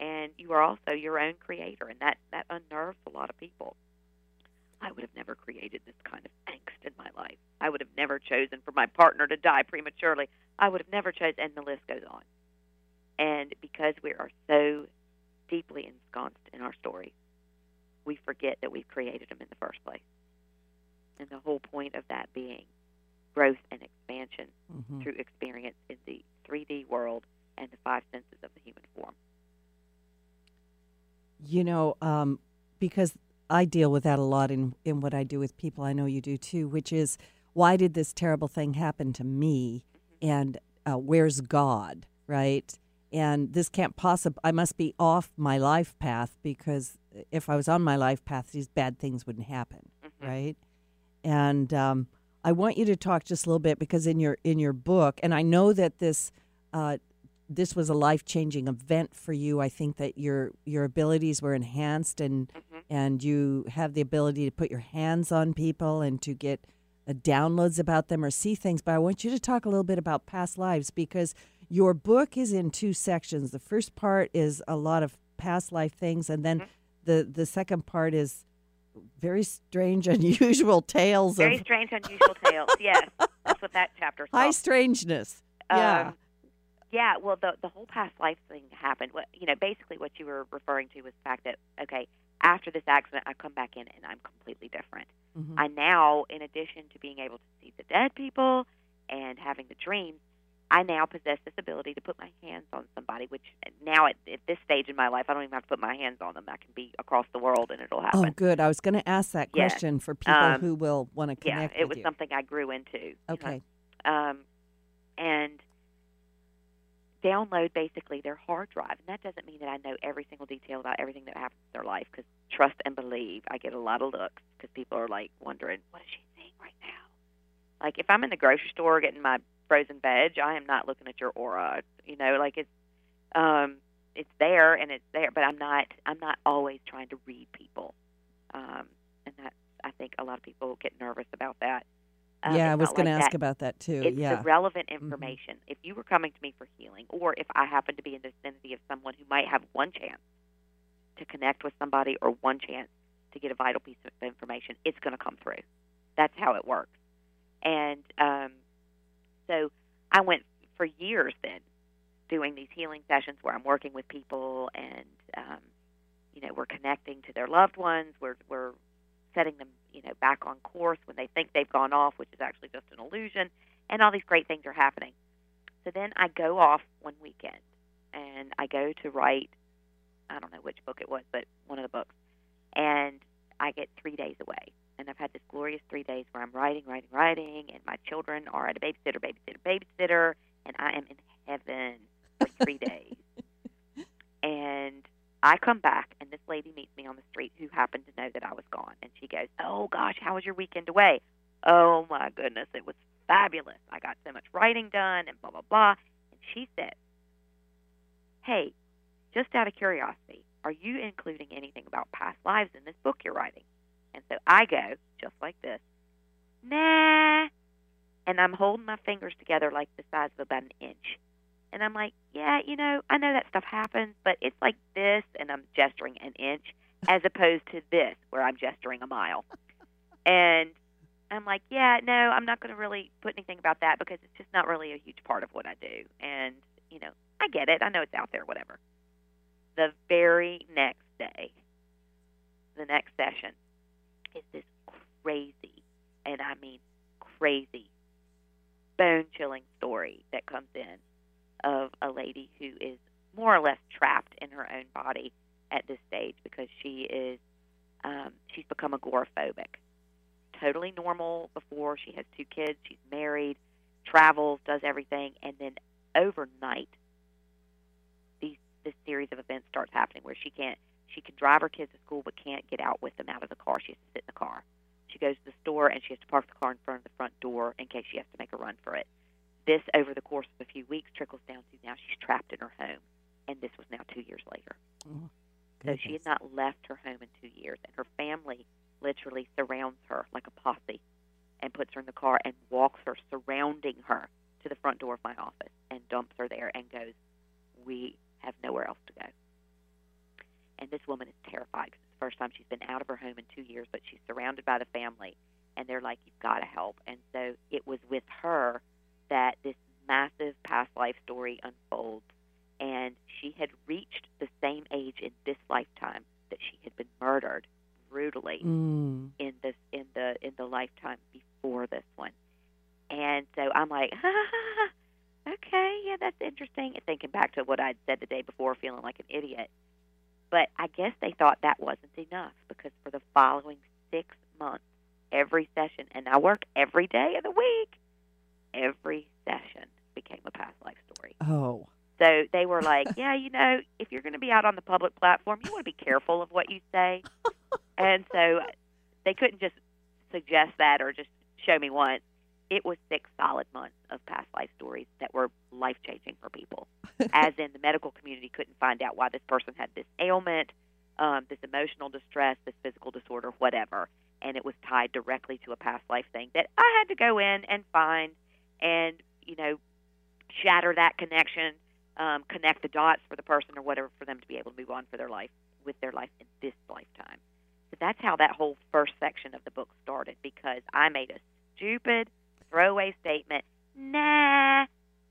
and you are also your own creator, and that that unnerves a lot of people. I would have never created this kind of angst in my life. I would have never chosen for my partner to die prematurely. I would have never chosen, and the list goes on. And because we are so deeply ensconced in our story, we forget that we've created them in the first place. And the whole point of that being growth and expansion Mhm. through experience in the 3D world and the five senses of the human form. You know, um, because I deal with that a lot in, in what I do with people. I know you do too, which is why did this terrible thing happen to me? And uh, where's God, right? And this can't possibly, I must be off my life path because if I was on my life path, these bad things wouldn't happen, right? And um, I want you to talk just a little bit because in your in your book, and I know that this uh, this was a life changing event for you. I think that your your abilities were enhanced, and and you have the ability to put your hands on people and to get uh, downloads about them or see things. But I want you to talk a little bit about past lives because your book is in two sections. The first part is a lot of past life things, and then the the second part is very strange, unusual tales Very of strange, unusual tales. Yes, that's what that chapter's high called. strangeness. Yeah. Um, yeah, well, the the whole past life thing happened. What you know, basically, what you were referring to was the fact that okay, after this accident, I come back in and I'm completely different. Mhm. I now, in addition to being able to see the dead people and having the dreams, I now possess this ability to put my hands on somebody. Which now, at, at this stage in my life, I don't even have to put my hands on them. I can be across the world and it'll happen. Oh, good. I was going to ask that question for people Um, who will want to connect. yeah, it was you. something I grew into. you know. Okay. um, and download basically their hard drive. And that doesn't mean that I know every single detail about everything that happens in their life because trust and believe, I get a lot of looks because people are like wondering, what is she seeing right now? Like if I'm in the grocery store getting my frozen veg, I am not looking at your aura. You know, like it's um, it's there and it's there, but I'm not I'm not always trying to read people. Um, and that I think a lot of people get nervous about that. Um, yeah, I was going to ask that about that too. it's yeah. the relevant information. If you were coming to me for healing, or if I happen to be in the vicinity of someone who might have one chance to connect with somebody or one chance to get a vital piece of information, it's going to come through. That's how it works. And um, so I went for years then doing these healing sessions where I'm working with people and, um, you know, we're connecting to their loved ones. We're, we're setting them, you know, back on course when they think they've gone off, which is actually just an illusion, and all these great things are happening. So then I go off one weekend and I go to write I don't know which book it was, but one of the books. And I get three days away. And I've had this glorious three days where I'm writing, writing, writing, and my children are at a babysitter, babysitter, babysitter, and I am in heaven for three days. And I come back, and this lady meets me on the street who happened to know that I was gone. And she goes, Oh, gosh, how was your weekend away? Oh, my goodness, it was fabulous. I got so much writing done, and blah, blah, blah. And she said, Hey, just out of curiosity, are you including anything about past lives in this book you're writing? And so I go, just like this, nah. And I'm holding my fingers together like the size of about an inch. And I'm like, yeah, you know, I know that stuff happens, but it's like this, and I'm gesturing an inch, as opposed to this, where I'm gesturing a mile. And I'm like, yeah, no, I'm not going to really put anything about that because it's just not really a huge part of what I do. And, you know, I get it. I know it's out there, whatever. The very next day, the next session, is this crazy, and I mean crazy, bone chilling story that comes in of a lady who is more or less trapped in her own body at this stage because she is um, she's become agoraphobic. Totally normal before she has two kids. She's married, travels, does everything, and then overnight, these this series of events starts happening where she can't she can drive her kids to school but can't get out with them out of the car. She has to sit in the car. She goes to the store and she has to park the car in front of the front door in case she has to make a run for it. This, over the course of a few weeks, trickles down to now she's trapped in her home, and this was now two years later. Oh, So she had not left her home in two years, and her family literally surrounds her like a posse and puts her in the car and walks her, surrounding her, to the front door of my office and dumps her there and goes, We have nowhere else to go. And this woman is terrified because it's the first time she's been out of her home in two years, but she's surrounded by the family, and they're like, You've got to help. And so it was with her that this massive past life story unfolds. And she had reached the same age in this lifetime that she had been murdered brutally Mm. in this in the in the lifetime before this one. And so I'm like, okay, yeah, that's interesting. And thinking back to what I'd said the day before, feeling like an idiot. But I guess they thought that wasn't enough because for the following six months, every session, and I work every day of the week, every session became a past life story. Oh. So they were like, yeah, you know, if you're going to be out on the public platform, you want to be careful of what you say. and so they couldn't just suggest that or just show me once. It was six solid months of past life stories that were life changing for people. As in, the medical community couldn't find out why this person had this ailment, um, this emotional distress, this physical disorder, whatever. And it was tied directly to a past life thing that I had to go in and find and, you know, shatter that connection um, connect the dots for the person or whatever for them to be able to move on for their life with their life in this lifetime. So that's how that whole first section of the book started because I made a stupid throwaway statement. Nah,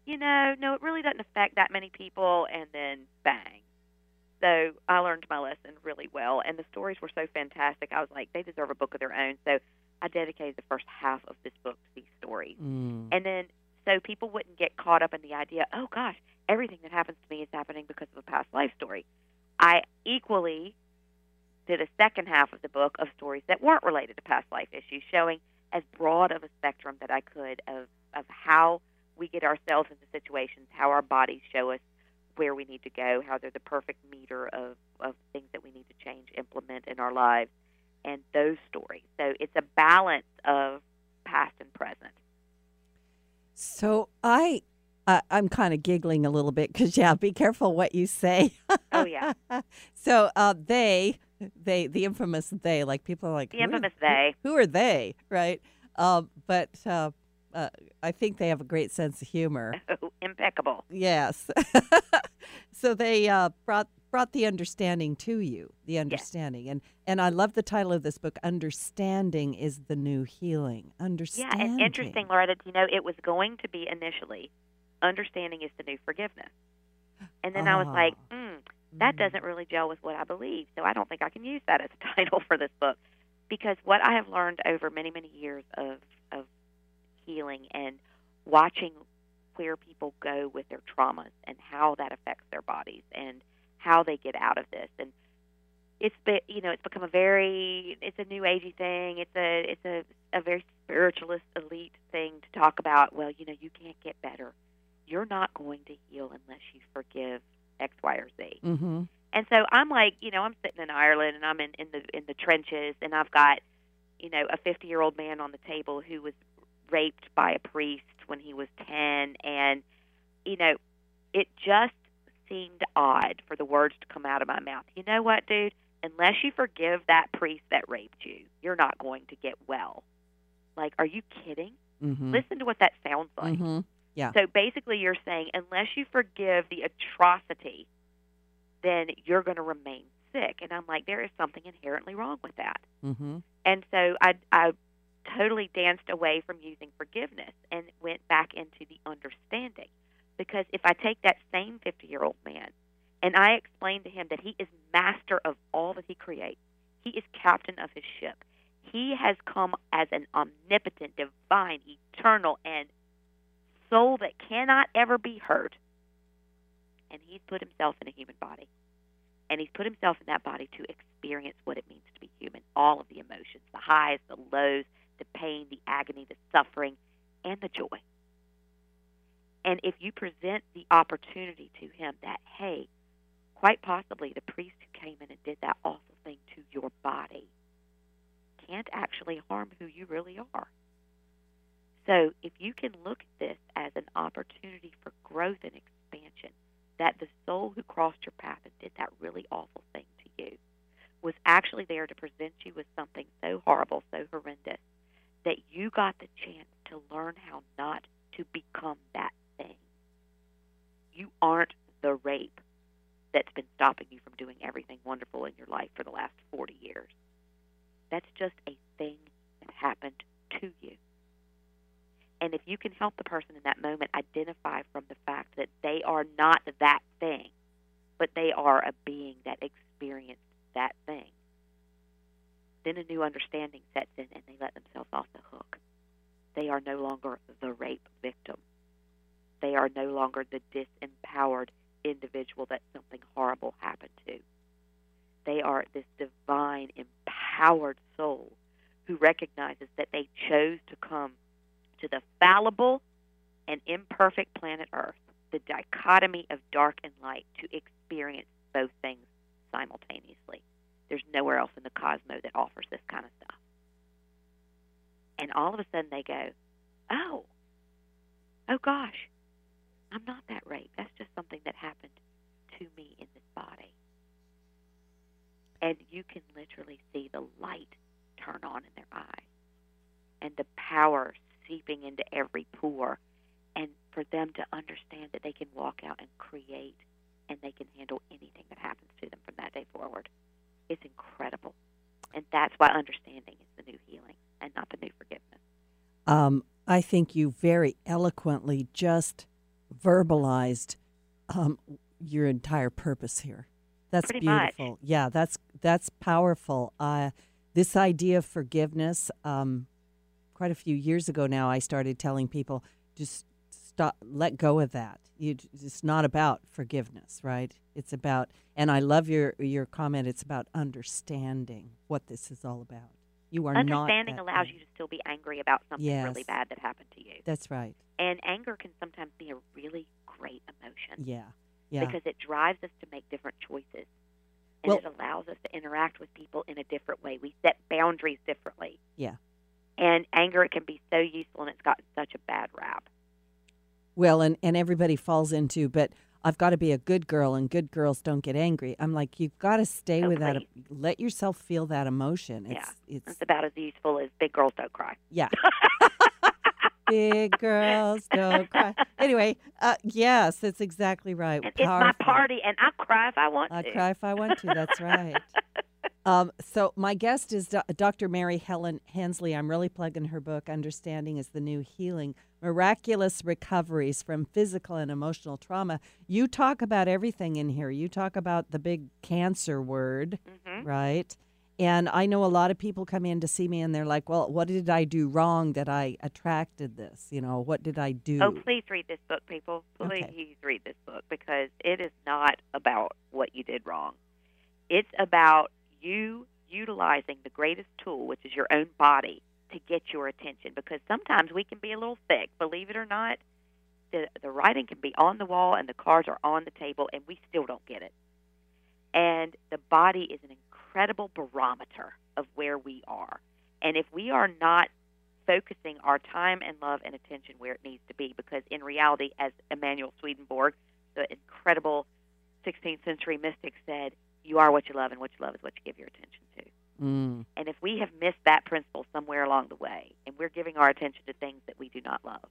you know, no, it really doesn't affect that many people, and then bang. So I learned my lesson really well, and the stories were so fantastic. I was like, they deserve a book of their own. So I dedicated the first half of this book to these stories. Mm. And then so people wouldn't get caught up in the idea, oh gosh, everything that happens to me is happening because of a past life story. I equally did a second half of the book of stories that weren't related to past life issues, showing as broad of a spectrum that I could of, of how we get ourselves into situations, how our bodies show us where we need to go, how they're the perfect meter of, of things that we need to change, implement in our lives, and those stories. So it's a balance of past and present. So I, uh, I'm kind of giggling a little bit because yeah, be careful what you say. Oh yeah, so uh, they, they, the infamous they, like people are like the infamous who- they. Who, are they, right? Um, but uh, uh, I think they have a great sense of humor. Oh, impeccable. Yes. so they uh, brought brought the understanding to you, the understanding, and and I love the title of this book. Understanding is the new healing. Yeah, Understanding. and interesting, Loretta. Do you know, it was going to be initially, understanding is the new forgiveness, and then I was Ah. like, mm, that mm-hmm. doesn't really gel with what I believe, so I don't think I can use that as a title for this book, because what I have learned over many many years of of healing and watching where people go with their traumas and how that affects their bodies and how they get out of this and it's be, you know it's become a very it's a new agey thing it's a it's a a very spiritualist elite thing to talk about well you know you can't get better. You're not going to heal unless you forgive x y or z Mm-hmm. and so I'm like, you know, I'm sitting in Ireland and I'm in, in the in the trenches and I've got, you know, a 50 year old man on the table who was raped by a priest when he was 10, and you know, it just seemed odd for the words to come out of my mouth. You know what, dude? Unless you forgive that priest that raped you, you're not going to get well. Like, are you kidding? Mm-hmm. Listen to what that sounds like. mm-hmm. Yeah. So basically, you're saying unless you forgive the atrocity, then you're going to remain sick. And I'm like, there is something inherently wrong with that. Mm-hmm. And so I, I totally danced away from using forgiveness and went back into the understanding. Because if I take that same 50 year old man and I explain to him that he is master of all that he creates, he is captain of his ship. He has come as an omnipotent, divine, eternal, and soul that cannot ever be hurt. And he's put himself in a human body. And he's put himself in that body to experience what it means to be human all of the emotions, the highs, the lows, the pain, the agony, the suffering, and the joy. And if you present the opportunity to him that, hey, quite possibly the priest who came in and did that awful thing to your body can't actually harm who you really are. So if you can look at this as an opportunity for growth and expansion, that the soul who crossed your path and did that really awful thing to you was actually there to present you with something so horrible, so horrendous, that you got the chance to learn how not to become that thing. You aren't the rape that's been stopping you from doing everything wonderful in your life for the last 40 years. That's just a thing that happened to you. And if you can help the person in that moment identify from the fact that they are not that thing, but they are a being that experienced that thing, then a new understanding sets in and they let themselves off the hook. They are no longer the rape victim. They are no longer the disempowered individual that something horrible happened to. They are this divine, empowered soul who recognizes that they chose to come to the fallible and imperfect planet Earth, the dichotomy of dark and light, to experience both things simultaneously. There's nowhere else in the cosmos that offers this kind of stuff. And all of a sudden they go, oh, oh gosh, I'm not that rape. That's just something that happened to me in this body. And you can literally see the light turn on in their eyes and the power seeping into every pore and for them to understand that they can walk out and create and they can handle anything that happens to them from that day forward. It's incredible. And that's why understanding is the new healing and not the new forgiveness. Um, I think you very eloquently just verbalized um, your entire purpose here. That's Pretty much. beautiful. Yeah, that's that's powerful. Uh, this idea of forgiveness. Um, quite a few years ago now, I started telling people just stop, let go of that. You, it's not about forgiveness, right? It's about, and I love your your comment. It's about understanding what this is all about. You are Understanding allows way. you to still be angry about something really bad that happened to you. That's right. And anger can sometimes be a really great emotion Yeah, yeah. because it drives us to make different choices. And Well- it allows us to interact with people in a different way. We set boundaries differently. Yeah. And anger it can be so useful and it's gotten such a bad rap. Well, and, and everybody falls into, but I've got to be a good girl, and good girls don't get angry. I'm like, you've got to stay Oh, with that. Let yourself feel that emotion. It's, Yeah. it's It's about as useful as big girls don't cry. yeah. Big girls don't cry. Anyway, uh, yes, that's exactly right. It's my party and I cry if I want I to. I cry if I want to. That's right. Um, so my guest is Do- Dr. Mary Helen Hensley. I'm really plugging her book, "Understanding Is the New Healing: Miraculous Recoveries from Physical and Emotional Trauma." You talk about everything in here. You talk about the big cancer word, Mhm. right? And I know a lot of people come in to see me, and they're like, "Well, what did I do wrong that I attracted this? You know, what did I do?" Oh, please read this book, people. Please Okay. read this book because it is not about what you did wrong. It's about you utilizing the greatest tool, which is your own body, to get your attention. Because sometimes we can be a little thick, believe it or not. The, the writing can be on the wall and the cards are on the table, and we still don't get it. And the body is an incredible barometer of where we are. And if we are not focusing our time and love and attention where it needs to be, because in reality, as Emanuel Swedenborg, the incredible 16th century mystic, said, you are what you love, and what you love is what you give your attention to. Mm, And if we have missed that principle somewhere along the way, and we're giving our attention to things that we do not love,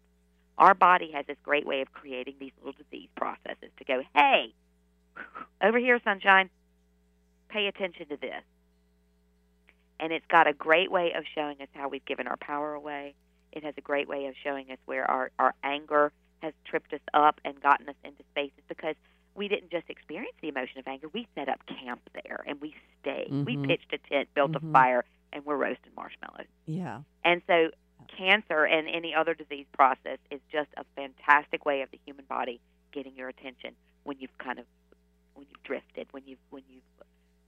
our body has this great way of creating these little disease processes to go, hey, over here, sunshine, pay attention to this. And it's got a great way of showing us how we've given our power away. It has a great way of showing us where our, our anger has tripped us up and gotten us into spaces because we didn't just experience the emotion of anger. We set up camp there and we stayed. We Mhm. pitched a tent, built Mhm. a fire, and we're roasting marshmallows. yeah. And so, cancer and any other disease process is just a fantastic way of the human body getting your attention when you've kind of when you've drifted, when you've when you've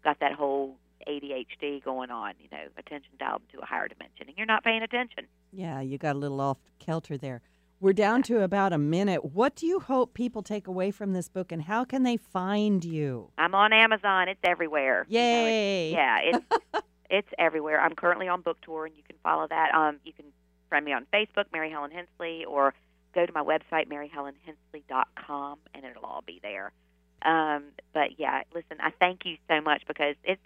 got that whole ADHD going on, you know, attention dialed into a higher dimension, and you're not paying attention. Yeah, you got a little off kilter there. We're down to about a minute. What do you hope people take away from this book, and how can they find you? I'm on Amazon; it's everywhere. You know, it's- Yay! yeah, it's it's everywhere. I'm currently on book tour, and you can follow that. Um, you can friend me on Facebook, Mary Helen Hensley, or go to my website, maryhelenhensley.com, and it'll all be there. Um, but yeah, listen, I thank you so much because it's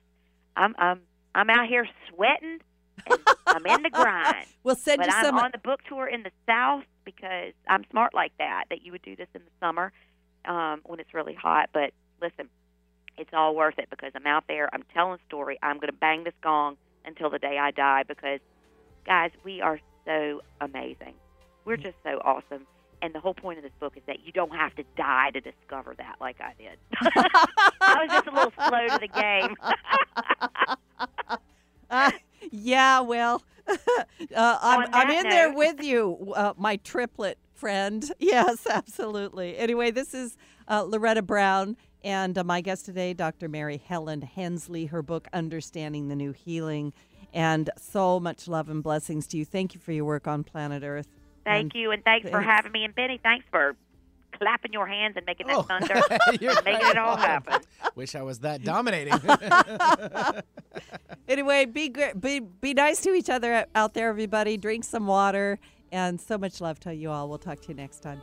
I'm I'm I'm out here sweating. And I'm in the grind, We'll send but you I'm some. on the book tour in the South because I'm smart like that. That you would do this in the summer um, when it's really hot. But listen, it's all worth it because I'm out there. I'm telling a story. I'm going to bang this gong until the day I die because, guys, we are so amazing. We're just so awesome. And the whole point of this book is that you don't have to die to discover that like I did. I was just a little slow to the game. Uh, yeah, well, uh, I'm, I'm in there with you, uh, my triplet friend. Yes, absolutely. Anyway, this is uh, Loretta Brown. And uh, my guest today, Dr. Mary Helen Hensley, her book, Understanding the New Healing. And so much love and blessings to you. Thank you for your work on planet Earth. Thank you, and thanks for having me. And Benny, thanks for clapping your hands and making that Oh. thunder You're and making it all welcome. happen. Wish I was that dominating. Anyway, be great. Be, be nice to each other out there, everybody. Drink some water. And so much love to you all. We'll talk to you next time.